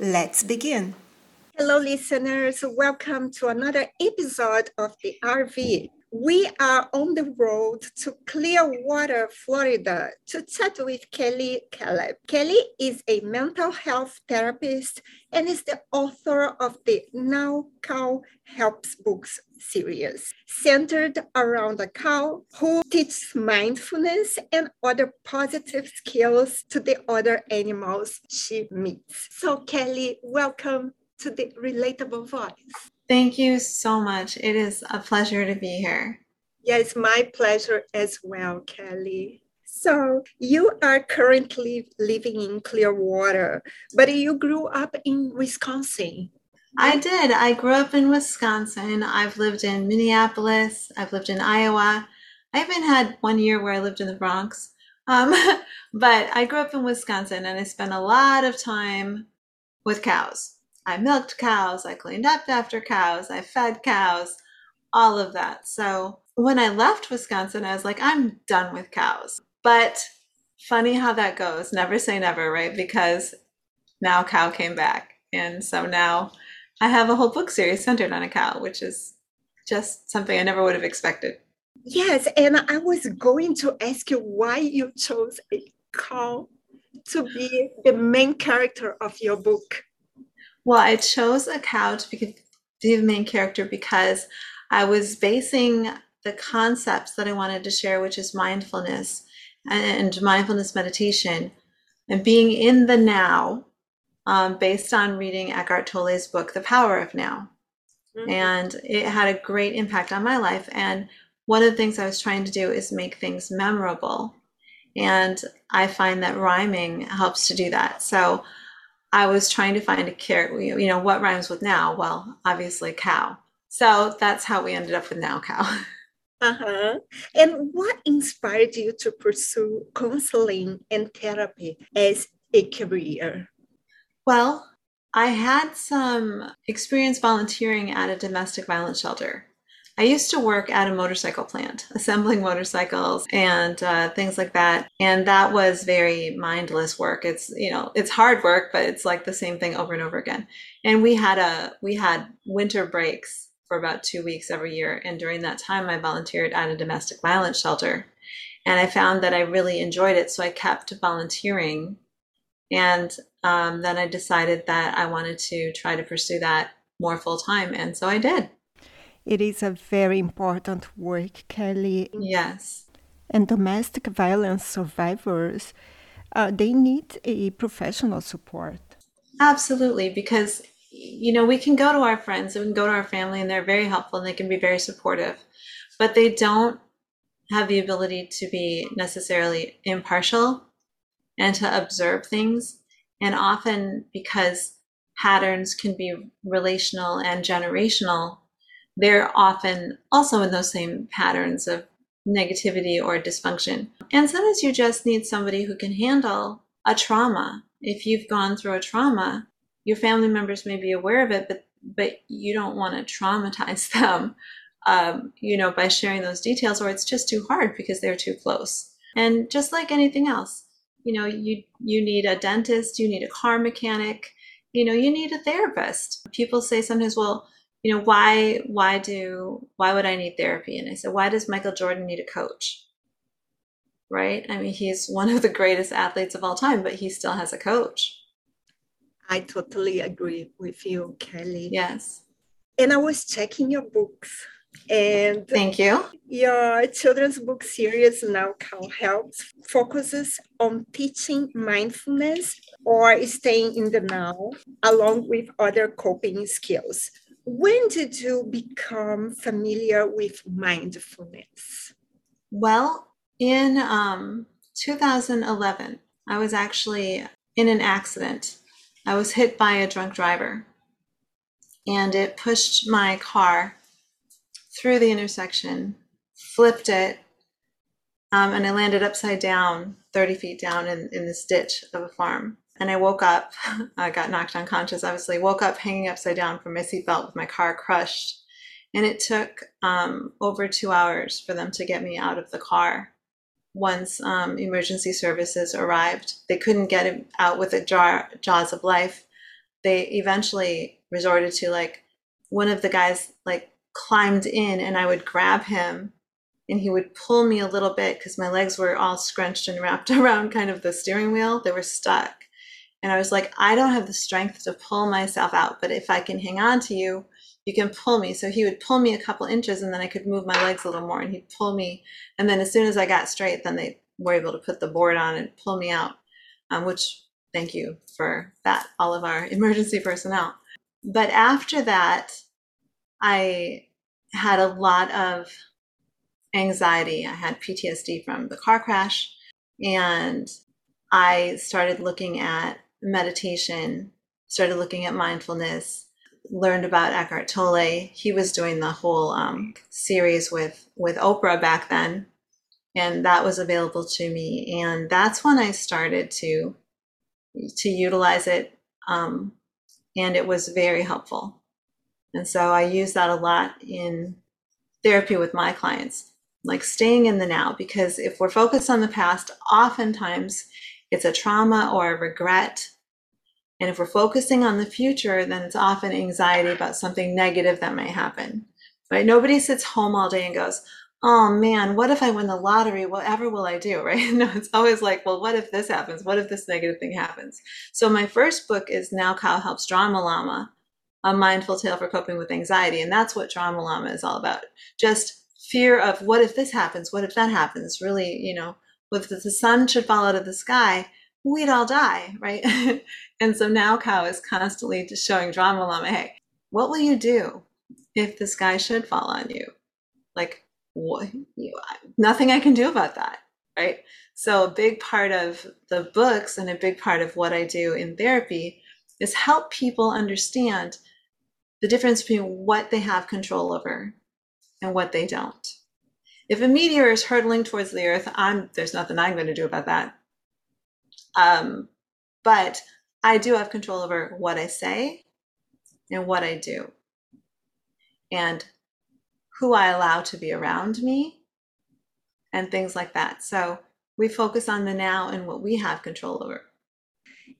Let's begin. Hello, listeners. Welcome to another episode of the RV. We are on the road to Clearwater, Florida to chat with Kelly Caleb. Kelly is a mental health therapist and is the author of the Now Cow Helps books series, centered around a cow who teaches mindfulness and other positive skills to the other animals she meets. So, Kelly, welcome to the Relatable Voice. Thank you so much. It is a pleasure to be here. Yeah, it's my pleasure as well, Kelly. So, you are currently living in Clearwater, but you grew up in Wisconsin. I did. I grew up in Wisconsin. I've lived in Minneapolis. I've lived in Iowa. I even had one year where I lived in the Bronx. Um, but I grew up in Wisconsin and I spent a lot of time with cows. I milked cows, I cleaned up after cows, I fed cows, all of that. So when I left Wisconsin, I was like, I'm done with cows. But funny how that goes. Never say never, right? Because now cow came back. And so now I have a whole book series centered on a cow, which is just something I never would have expected. Yes, and I was going to ask you why you chose a cow to be the main character of your book. Well, I chose a cow to be the main character because I was basing the concepts that I wanted to share, which is mindfulness and mindfulness meditation, and being in the now, um, based on reading Eckhart Tolle's book, The Power of Now. Mm-hmm. And it had a great impact on my life. And one of the things I was trying to do is make things memorable. And I find that rhyming helps to do that. So I was trying to find a character, you know, what rhymes with now? Well, obviously cow. So that's how we ended up with now cow. Uh-huh. And what inspired you to pursue counseling and therapy as a career? Well, I had some experience volunteering at a domestic violence shelter. I used to work at a motorcycle plant, assembling motorcycles and uh, things like that. And that was very mindless work. It's you know it's hard work, but it's like the same thing over and over again. And we had a we had winter breaks for about two weeks every year. And during that time, I volunteered at a domestic violence shelter, and I found that I really enjoyed it. So I kept volunteering, and um, then I decided that I wanted to try to pursue that more full time, and so I did. It is a very important work, Kelly. Yes. And domestic violence survivors, uh, they need a professional support. Absolutely, because you know we can go to our friends and we can go to our family, and they're very helpful and they can be very supportive, but they don't have the ability to be necessarily impartial and to observe things. And often, because patterns can be relational and generational, they're often also in those same patterns of negativity or dysfunction. And sometimes you just need somebody who can handle a trauma. If you've gone through a trauma, your family members may be aware of it, but but you don't want to traumatize them, um, you know, by sharing those details, or it's just too hard because they're too close. And just like anything else, you know, you you need a dentist, you need a car mechanic, you know, you need a therapist. People say sometimes, well, you know why why do why would i need therapy? And i said why does michael jordan need a coach? Right? I mean he's one of the greatest athletes of all time but he still has a coach. I totally agree with you kelly. Yes. And i was checking your books and thank you. your children's book series now cow helps focuses on teaching mindfulness or staying in the now along with other coping skills when did you become familiar with mindfulness? Well, in um, 2011, I was actually in an accident. I was hit by a drunk driver and it pushed my car through the intersection, flipped it, um, and I landed upside down, 30 feet down in, in this ditch of a farm. And I woke up, I got knocked unconscious, obviously, woke up hanging upside down from my seatbelt with my car crushed. And it took um, over two hours for them to get me out of the car once um, emergency services arrived. They couldn't get out with the jar, jaws of life. They eventually resorted to like one of the guys like climbed in and I would grab him and he would pull me a little bit because my legs were all scrunched and wrapped around kind of the steering wheel. They were stuck. And I was like, I don't have the strength to pull myself out, but if I can hang on to you, you can pull me. So he would pull me a couple inches and then I could move my legs a little more and he'd pull me. And then as soon as I got straight, then they were able to put the board on and pull me out, um, which thank you for that, all of our emergency personnel. But after that, I had a lot of anxiety. I had PTSD from the car crash and I started looking at meditation, started looking at mindfulness, learned about Eckhart Tolle. He was doing the whole um, series with with Oprah back then, and that was available to me. And that's when I started to to utilize it, um, and it was very helpful. And so I use that a lot in therapy with my clients, like staying in the now. Because if we're focused on the past, oftentimes it's a trauma or a regret and if we're focusing on the future, then it's often anxiety about something negative that may happen. Right? Nobody sits home all day and goes, oh man, what if I win the lottery? Whatever will I do? Right? No, it's always like, well, what if this happens? What if this negative thing happens? So my first book is Now Cow Helps Drama Llama, a mindful tale for coping with anxiety. And that's what Drama Llama is all about. Just fear of what if this happens? What if that happens? Really, you know, if the sun should fall out of the sky, we'd all die, right? and so now Cow is constantly just showing drama llama, hey, what will you do if the sky should fall on you? Like, what, you, nothing I can do about that, right? So a big part of the books and a big part of what I do in therapy is help people understand the difference between what they have control over and what they don't. If a meteor is hurtling towards the earth, I'm there's nothing I'm going to do about that. Um, but I do have control over what I say and what I do and who I allow to be around me and things like that. So we focus on the now and what we have control over.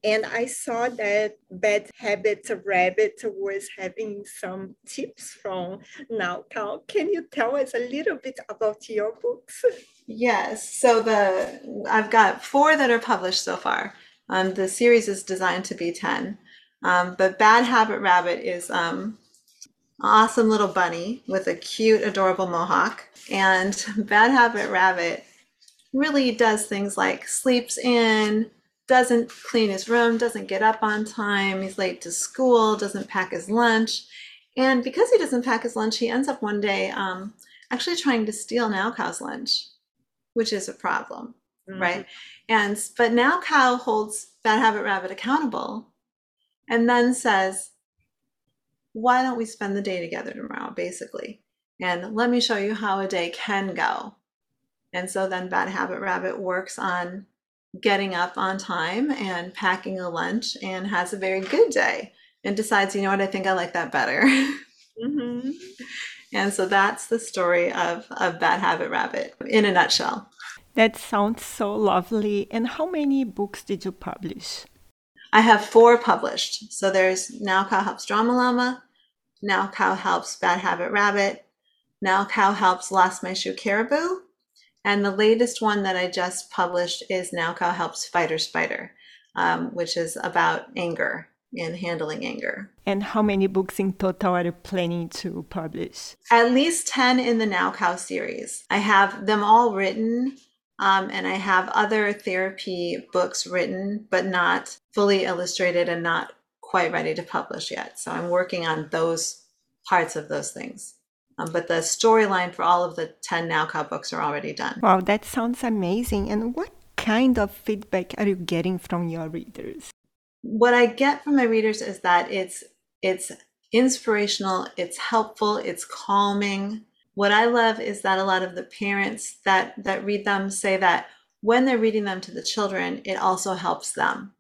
And I saw that Bad Habits Rabbit was having some tips from Now. Can you tell us a little bit about your books? Yes. So the I've got four that are published so far. Um, the series is designed to be ten, um, but Bad Habit Rabbit is um, awesome little bunny with a cute, adorable mohawk, and Bad Habit Rabbit really does things like sleeps in, doesn't clean his room, doesn't get up on time, he's late to school, doesn't pack his lunch. And because he doesn't pack his lunch, he ends up one day um, actually trying to steal Now Cow's lunch, which is a problem, mm-hmm. right? And but now Cow holds Bad Habit Rabbit accountable and then says, why don't we spend the day together tomorrow, basically? And let me show you how a day can go. And so then Bad Habit Rabbit works on getting up on time and packing a lunch and has a very good day and decides, you know what, I think I like that better. Mm-hmm. and so that's the story of, of Bad Habit Rabbit in a nutshell. That sounds so lovely. And how many books did you publish? I have four published. So there's Now Cow Helps Drama Llama, Now Cow Helps Bad Habit Rabbit, Now Cow Helps Lost My Shoe Caribou, and the latest one that I just published is Now Cow Helps Fighter Spider, um, which is about anger and handling anger. And how many books in total are you planning to publish? At least 10 in the Now Cow series. I have them all written. Um, and I have other therapy books written, but not fully illustrated and not quite ready to publish yet. So I'm working on those parts of those things. Um, but the storyline for all of the 10 Now Cow books are already done. Wow, that sounds amazing. And what kind of feedback are you getting from your readers? what I get from my readers is that it's it's inspirational, it's helpful, it's calming. What I love is that a lot of the parents that that read them say that when they're reading them to the children, it also helps them.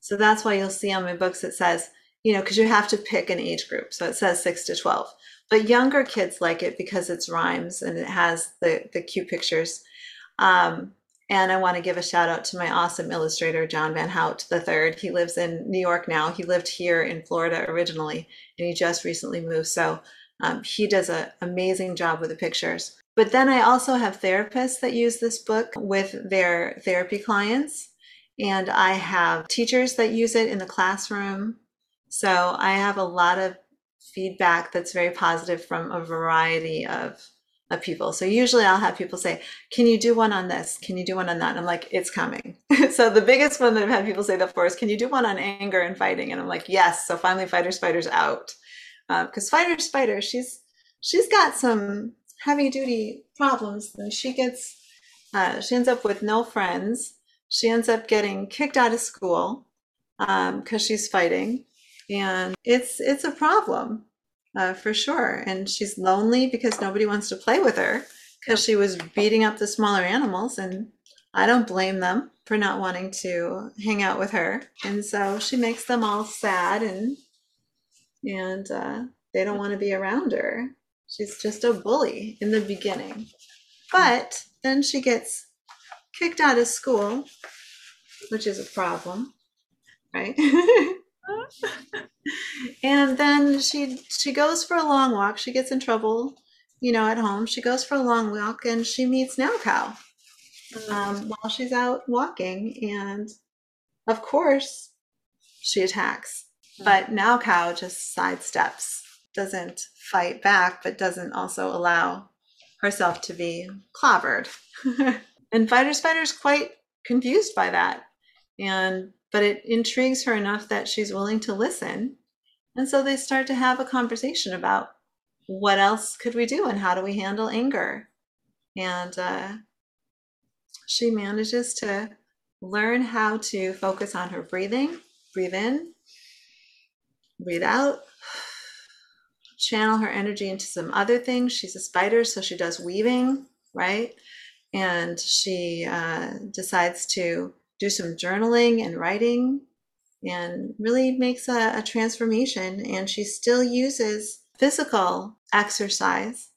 So that's why you'll see on my books it says, you know, because you have to pick an age group. So it says six to 12. But younger kids like it because it's rhymes and it has the, the cute pictures. Um, and I want to give a shout out to my awesome illustrator, John Van Hout III. He lives in New York now. He lived here in Florida originally, and he just recently moved. So um, he does an amazing job with the pictures. But then I also have therapists that use this book with their therapy clients. And I have teachers that use it in the classroom. So I have a lot of feedback that's very positive from a variety of, of people. So usually I'll have people say, Can you do one on this? Can you do one on that? And I'm like, It's coming. so the biggest one that I've had people say that for is, Can you do one on anger and fighting? And I'm like, Yes. So finally, Fighter Spider's out. Because uh, Fighter Spider, she's she's got some heavy duty problems. She gets, uh, she ends up with no friends. She ends up getting kicked out of school because um, she's fighting, and it's it's a problem uh, for sure. And she's lonely because nobody wants to play with her because she was beating up the smaller animals, and I don't blame them for not wanting to hang out with her. And so she makes them all sad and and uh, they don't want to be around her. She's just a bully in the beginning. But then she gets kicked out of school, which is a problem, right? and then she she goes for a long walk. She gets in trouble, you know, at home. She goes for a long walk and she meets Now Cow um, while she's out walking, and of course, she attacks. But Now Cow just sidesteps doesn't fight back, but doesn't also allow herself to be clobbered. and Fighter Spider's quite confused by that. And but it intrigues her enough that she's willing to listen. And so they start to have a conversation about what else could we do and how do we handle anger. And uh, she manages to learn how to focus on her breathing, breathe in, breathe out, channel her energy into some other things. She's a spider, so she does weaving, right? And she uh, decides to do some journaling and writing and really makes a, a transformation. And she still uses physical exercise,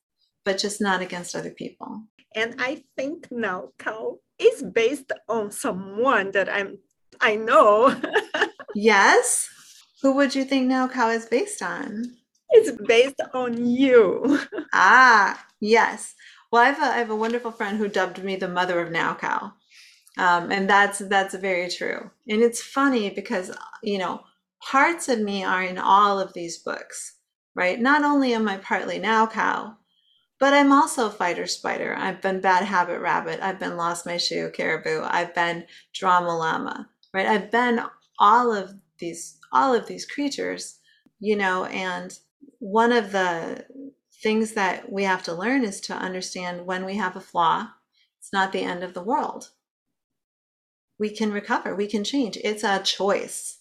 but just not against other people. And I think now Cow is based on someone that I'm I know. yes. Who would you think Now Cow is based on? It's based on you. ah, yes. Well, I have, a, I have a wonderful friend who dubbed me the mother of Now Cow. Um, and that's that's very true. And it's funny because you know parts of me are in all of these books, right? Not only am I partly Now Cow, but I'm also Fighter Spider. I've been Bad Habit Rabbit. I've been Lost My Shoe Caribou. I've been Drama Llama, right? I've been all of these all of these creatures, you know, and one of the things that we have to learn is to understand when we have a flaw, it's not the end of the world. We can recover, we can change. It's a choice.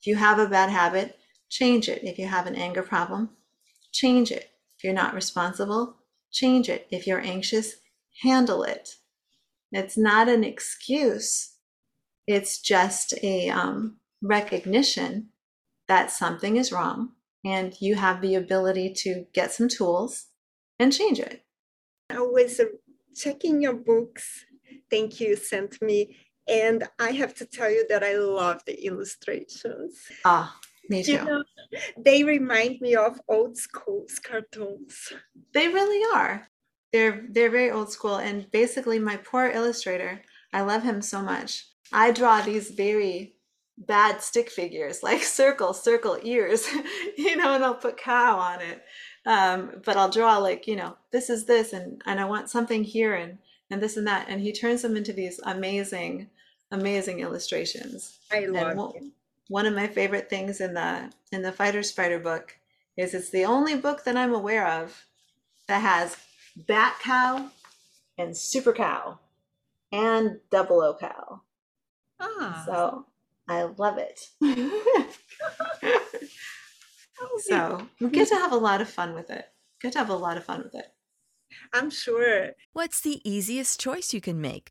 If you have a bad habit, change it. If you have an anger problem, change it. If you're not responsible, change it. If you're anxious, handle it. It's not an excuse, it's just a um, recognition that something is wrong and you have the ability to get some tools and change it. I was checking your books. Thank you, sent me. And I have to tell you that I love the illustrations. Ah, me too. You know, they remind me of old school cartoons. They really are. They're they're very old school. And basically, my poor illustrator, I love him so much. I draw these very bad stick figures like circle, circle, ears, you know, and I'll put cow on it. Um, but I'll draw like, you know, this is this and, and I want something here and, and this and that. And he turns them into these amazing, amazing illustrations. I love one, one of my favorite things in the in the Fighter Spider book is it's the only book that I'm aware of that has Bat Cow and Super Cow and Double O Cow. Ah. So I love it. so we get to have a lot of fun with it. Get to have a lot of fun with it. I'm sure. What's the easiest choice you can make?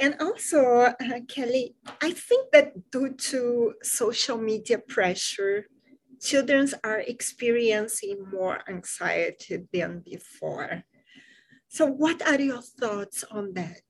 And also, uh, Kelly, I think that due to social media pressure, children are experiencing more anxiety than before. So, what are your thoughts on that?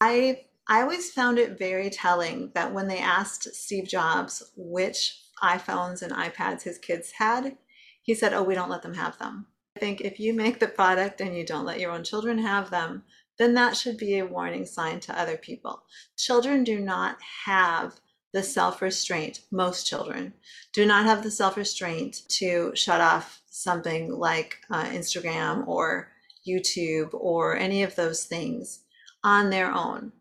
I I always found it very telling that when they asked Steve Jobs which iPhones and iPads his kids had, he said, "Oh, we don't let them have them." I think if you make the product and you don't let your own children have them, then that should be a warning sign to other people. Children do not have the self restraint, most children do not have the self restraint to shut off something like uh, Instagram or YouTube or any of those things on their own.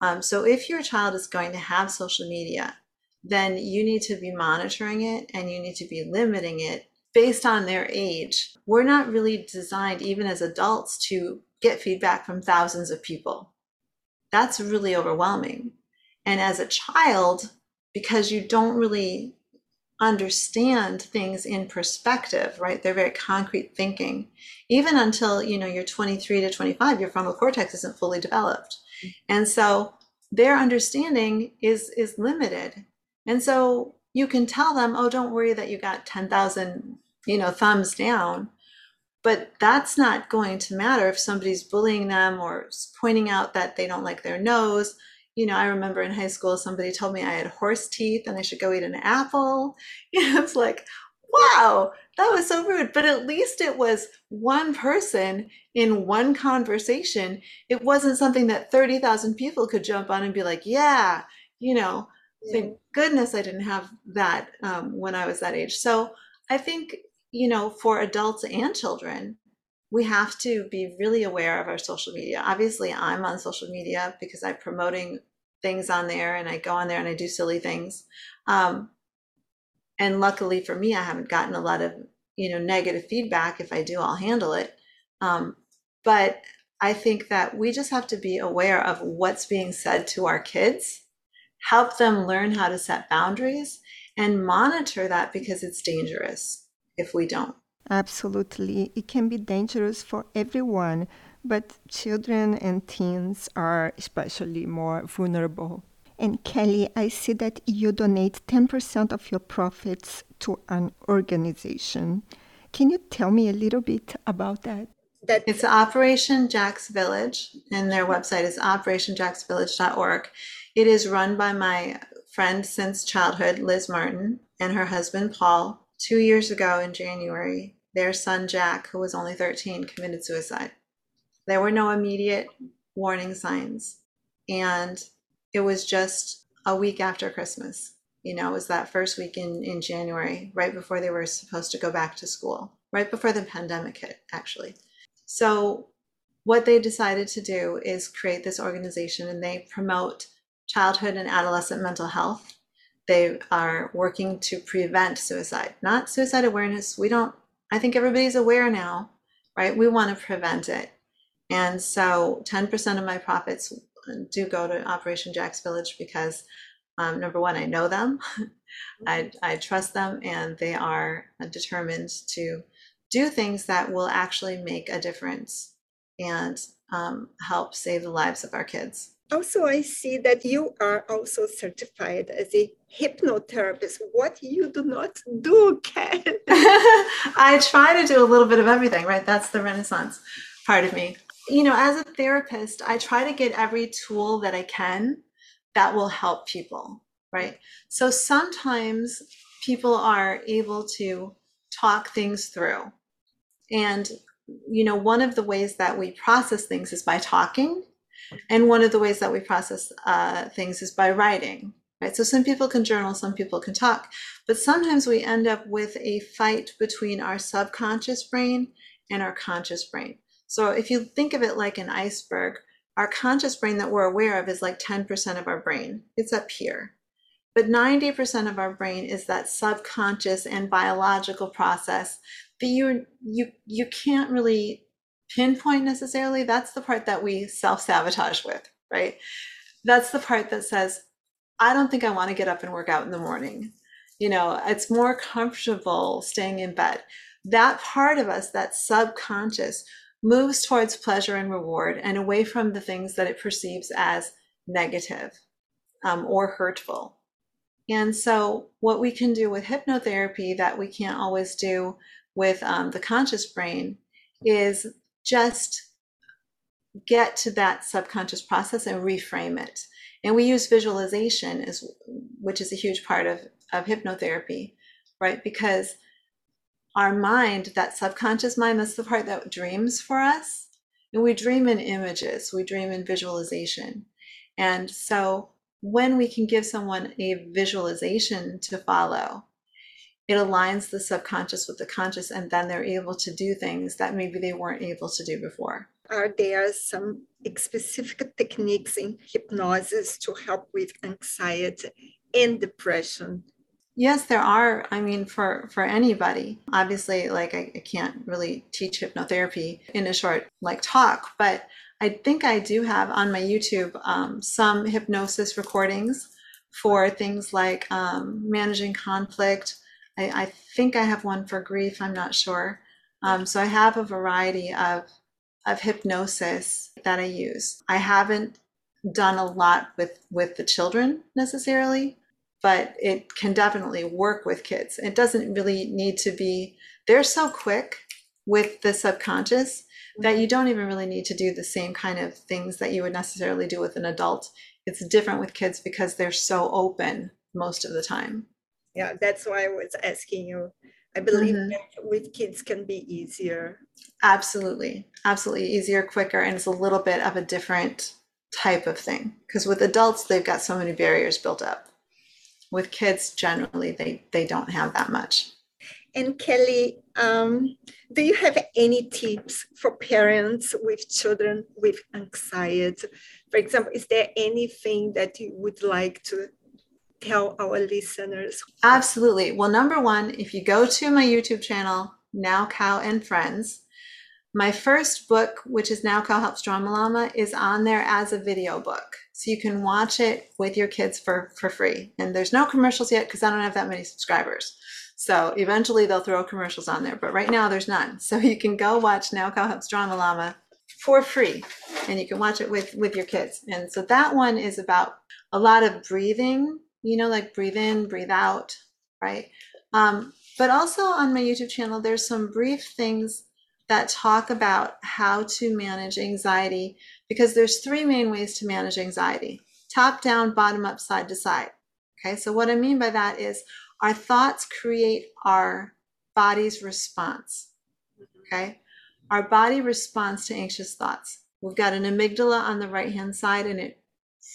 Um, so if your child is going to have social media, then you need to be monitoring it and you need to be limiting it based on their age. We're not really designed, even as adults, to get feedback from thousands of people. That's really overwhelming. And as a child, because you don't really understand things in perspective, right? They're very concrete thinking. Even until, you know, you're 23 to 25, your frontal cortex isn't fully developed. Mm-hmm. And so their understanding is is limited. And so you can tell them, "Oh, don't worry that you got 10,000, you know, thumbs down." But that's not going to matter if somebody's bullying them or pointing out that they don't like their nose. You know, I remember in high school, somebody told me I had horse teeth and I should go eat an apple. You know, it's like, wow, that was so rude. But at least it was one person in one conversation. It wasn't something that 30,000 people could jump on and be like, yeah, you know, thank goodness I didn't have that um, when I was that age. So I think you know, for adults and children, we have to be really aware of our social media. Obviously, I'm on social media because I'm promoting things on there and I go on there and I do silly things. Um, and luckily for me, I haven't gotten a lot of, you know, negative feedback. If I do, I'll handle it. Um, but I think that we just have to be aware of what's being said to our kids, help them learn how to set boundaries, and monitor that because it's dangerous if we don't. Absolutely. It can be dangerous for everyone, but children and teens are especially more vulnerable. And Kelly, I see that you donate 10% of your profits to an organization. Can you tell me a little bit about that? That it's Operation Jack's Village, and their website is operationjacksvillage.org. It is run by my friend since childhood, Liz Martin, and her husband, Paul, Two years ago in January, their son Jack, who was only 13, committed suicide. There were no immediate warning signs. And it was just a week after Christmas. You know, it was that first week in, in January, right before they were supposed to go back to school, right before the pandemic hit, actually. So, what they decided to do is create this organization and they promote childhood and adolescent mental health they are working to prevent suicide, not suicide awareness. We don't, I think everybody's aware now, right? We want to prevent it. And so 10% of my profits do go to Operation Jack's Village because um, number one, I know them, I, I trust them, and they are determined to do things that will actually make a difference and um, help save the lives of our kids. Also, I see that you are also certified as a hypnotherapist. What you do not do, Ken? I try to do a little bit of everything, right? That's the Renaissance part of me. You know, as a therapist, I try to get every tool that I can that will help people, right? So sometimes people are able to talk things through. And, you know, one of the ways that we process things is by talking. And one of the ways that we process uh, things is by writing, right? So some people can journal, some people can talk, but sometimes we end up with a fight between our subconscious brain and our conscious brain. So if you think of it like an iceberg, our conscious brain that we're aware of is like 10% of our brain. It's up here. But 90% of our brain is that subconscious and biological process that you you you can't really pinpoint necessarily. That's the part that we self-sabotage with, right? That's the part that says, I don't think I want to get up and work out in the morning. You know, it's more comfortable staying in bed. That part of us, that subconscious, moves towards pleasure and reward and away from the things that it perceives as negative um, or hurtful. And so, what we can do with hypnotherapy that we can't always do with um, the conscious brain is just get to that subconscious process and reframe it. And we use visualization, as, which is a huge part of, of hypnotherapy, right? Because our mind, that subconscious mind, that's the part that dreams for us. And we dream in images, we dream in visualization. And so when we can give someone a visualization to follow, it aligns the subconscious with the conscious, and then they're able to do things that maybe they weren't able to do before. Are there some specific techniques in hypnosis to help with anxiety and depression? Yes, there are. I mean, for for anybody. Obviously, like I, I can't really teach hypnotherapy in a short like talk, but I think I do have on my YouTube um, some hypnosis recordings for things like um, managing conflict. I, I, think I have one for grief. I'm not sure. Um, so I have a variety of of hypnosis that I use. I haven't done a lot with with the children necessarily but it can definitely work with kids. It doesn't really need to be, they're so quick with the subconscious that you don't even really need to do the same kind of things that you would necessarily do with an adult. It's different with kids because they're so open most of the time. Yeah, that's why I was asking you. I believe mm-hmm. that with kids can be easier. Absolutely. Absolutely easier, quicker, and it's a little bit of a different type of thing. Because with adults, they've got so many barriers built up with kids generally they they don't have that much and kelly um, do you have any tips for parents with children with anxiety for example is there anything that you would like to tell our listeners absolutely well number one if you go to my youtube channel now cow and friends my first book, which is Now Cow Helps Drama Llama, is on there as a video book. So you can watch it with your kids for, for free. And there's no commercials yet because I don't have that many subscribers. So eventually they'll throw commercials on there, but right now there's none. So you can go watch Now Cow Helps Drama Llama for free and you can watch it with with your kids. And so that one is about a lot of breathing, you know, like breathe in, breathe out, right? Um, but also on my YouTube channel, there's some brief things that talk about how to manage anxiety because there's three main ways to manage anxiety top down bottom up side to side okay? So what i mean by that is our thoughts create our body's response okay? Our body responds to anxious thoughts. We've got an amygdala on the right hand side and it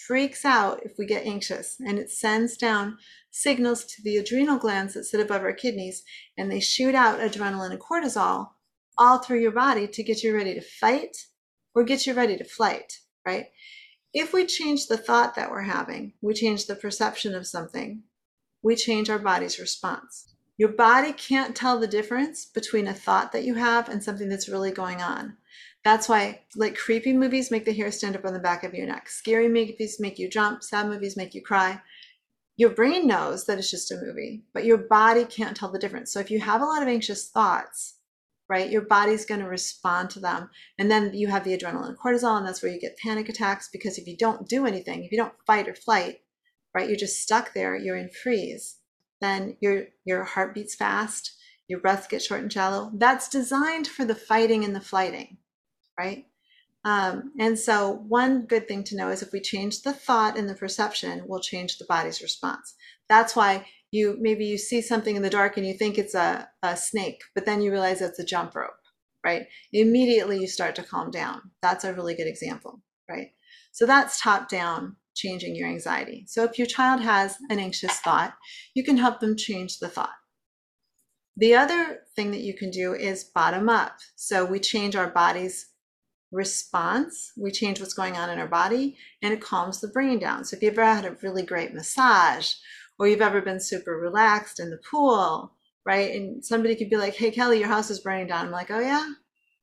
freaks out if we get anxious and it sends down signals to the adrenal glands that sit above our kidneys and they shoot out adrenaline and cortisol all through your body to get you ready to fight or get you ready to flight, right? If we change the thought that we're having, we change the perception of something, we change our body's response. Your body can't tell the difference between a thought that you have and something that's really going on. That's why, like, creepy movies make the hair stand up on the back of your neck. Scary movies make you jump. Sad movies make you cry. Your brain knows that it's just a movie, but your body can't tell the difference. So if you have a lot of anxious thoughts, right, your body's going to respond to them. And then you have the adrenaline and cortisol, and that's where you get panic attacks because if you don't do anything, if you don't fight or flight, right, you're just stuck there, you're in freeze, then your your heart beats fast, your breath gets short and shallow. That's designed for the fighting and the flighting right? Um, and so, one good thing to know is if we change the thought and the perception, we'll change the body's response. That's why you maybe you see something in the dark and you think it's a, a snake, but then you realize it's a jump rope, right? Immediately you start to calm down. That's a really good example, right? So, that's top down changing your anxiety. So, if your child has an anxious thought, you can help them change the thought. The other thing that you can do is bottom up. So, we change our body's response. We change what's going on in our body and it calms the brain down. So if you've ever had a really great massage or you've ever been super relaxed in the pool, right? And somebody could be like, hey, Kelly, your house is burning down. I'm like, oh, yeah,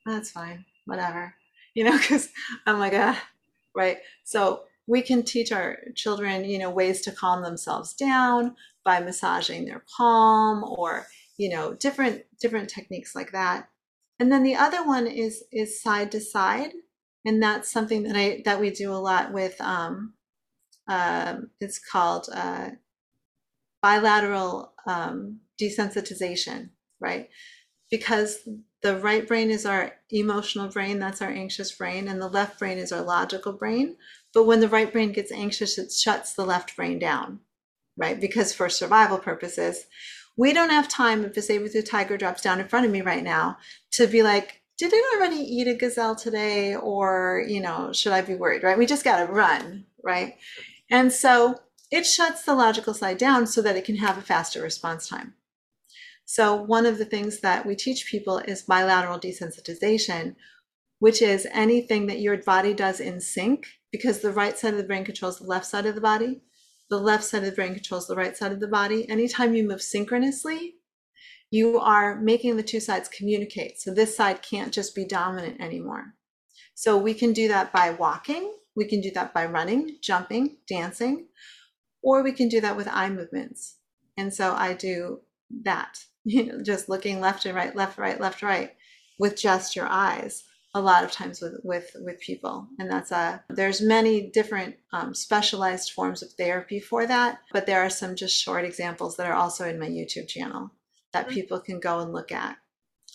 that's fine, whatever. You know, because I'm like, ah, right? So we can teach our children, you know, ways to calm themselves down by massaging their palm or, you know, different different techniques like that and then the other one is is side to side, and that's something that I that we do a lot with. Um, uh, it's called uh, bilateral um, desensitization, right? Because the right brain is our emotional brain, that's our anxious brain, and the left brain is our logical brain. But when the right brain gets anxious, it shuts the left brain down, right? Because for survival purposes, we don't have time if a saber-tooth tiger drops down in front of me right now to be like, did it already eat a gazelle today? Or, you know, should I be worried, right? We just got to run, right? And so it shuts the logical side down so that it can have a faster response time. So, one of the things that we teach people is bilateral desensitization, which is anything that your body does in sync, because the right side of the brain controls the left side of the body the left side of the brain controls the right side of the body. Anytime you move synchronously, you are making the two sides communicate. So this side can't just be dominant anymore. So we can do that by walking, we can do that by running, jumping, dancing, or we can do that with eye movements. And so I do that, you know, just looking left and right, left, right, left, right with just your eyes a lot of times with with with people. And that's a there's many different um, specialized forms of therapy for that but there are some just short examples that are also in my youtube channel that mm-hmm. people can go and look at.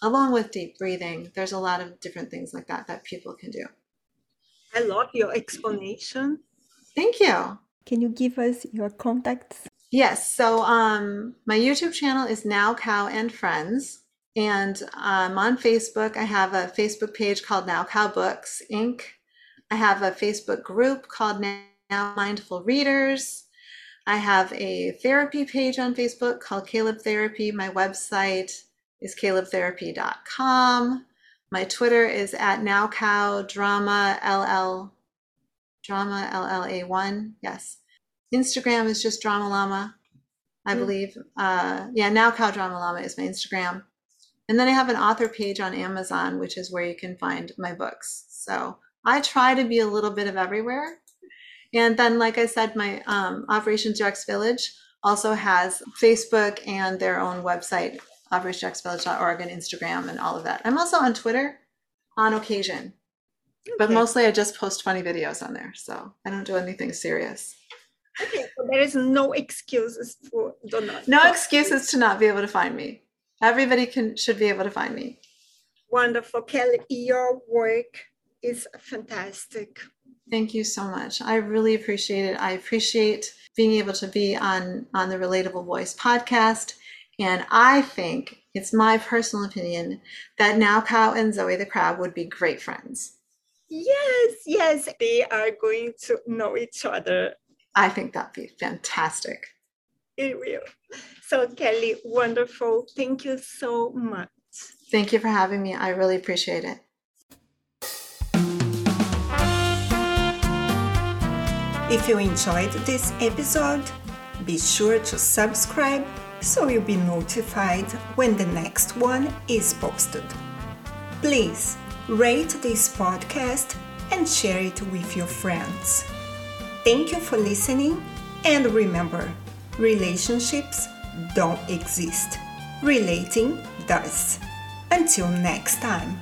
Along with deep breathing there's a lot of different things like that that people can do. I love your explanation. Thank you. Can you give us your contacts? Yes. So um my youtube channel is now cow and friends and I'm on Facebook, I have a Facebook page called Now Cow Books Inc. I have a Facebook group called Now Mindful Readers. I have a therapy page on Facebook called Caleb Therapy. My website is calebtherapy.com. My Twitter is at Now Cow Drama LL Drama LLA1. Yes. Instagram is just Drama Llama, I mm. believe. Uh, yeah, Now Cow Drama Llama is my Instagram. And then I have an author page on Amazon, which is where you can find my books. So I try to be a little bit of everywhere. And then, like I said, my um, Operation Jack's Village also has Facebook and their own website, operationjacksvillage.org, and Instagram, and all of that. I'm also on Twitter on occasion, okay. but mostly I just post funny videos on there. So I don't do anything serious. Okay, so there is no excuses for no excuses to not be able to find me. Everybody can should be able to find me. Wonderful, Kelly. Your work is fantastic. Thank you so much. I really appreciate it. I appreciate being able to be on on the Relatable Voice podcast. And I think it's my personal opinion that now Cow and Zoe the crab would be great friends. Yes, yes, they are going to know each other. I think that'd be fantastic. It will. So, Kelly, wonderful. Thank you so much. Thank you for having me. I really appreciate it. If you enjoyed this episode, Be sure to subscribe so you'll be notified when the next one is posted. Please rate this podcast and share it with your friends. Thank you for listening, and remember relationships don't exist, relating does. Until next time.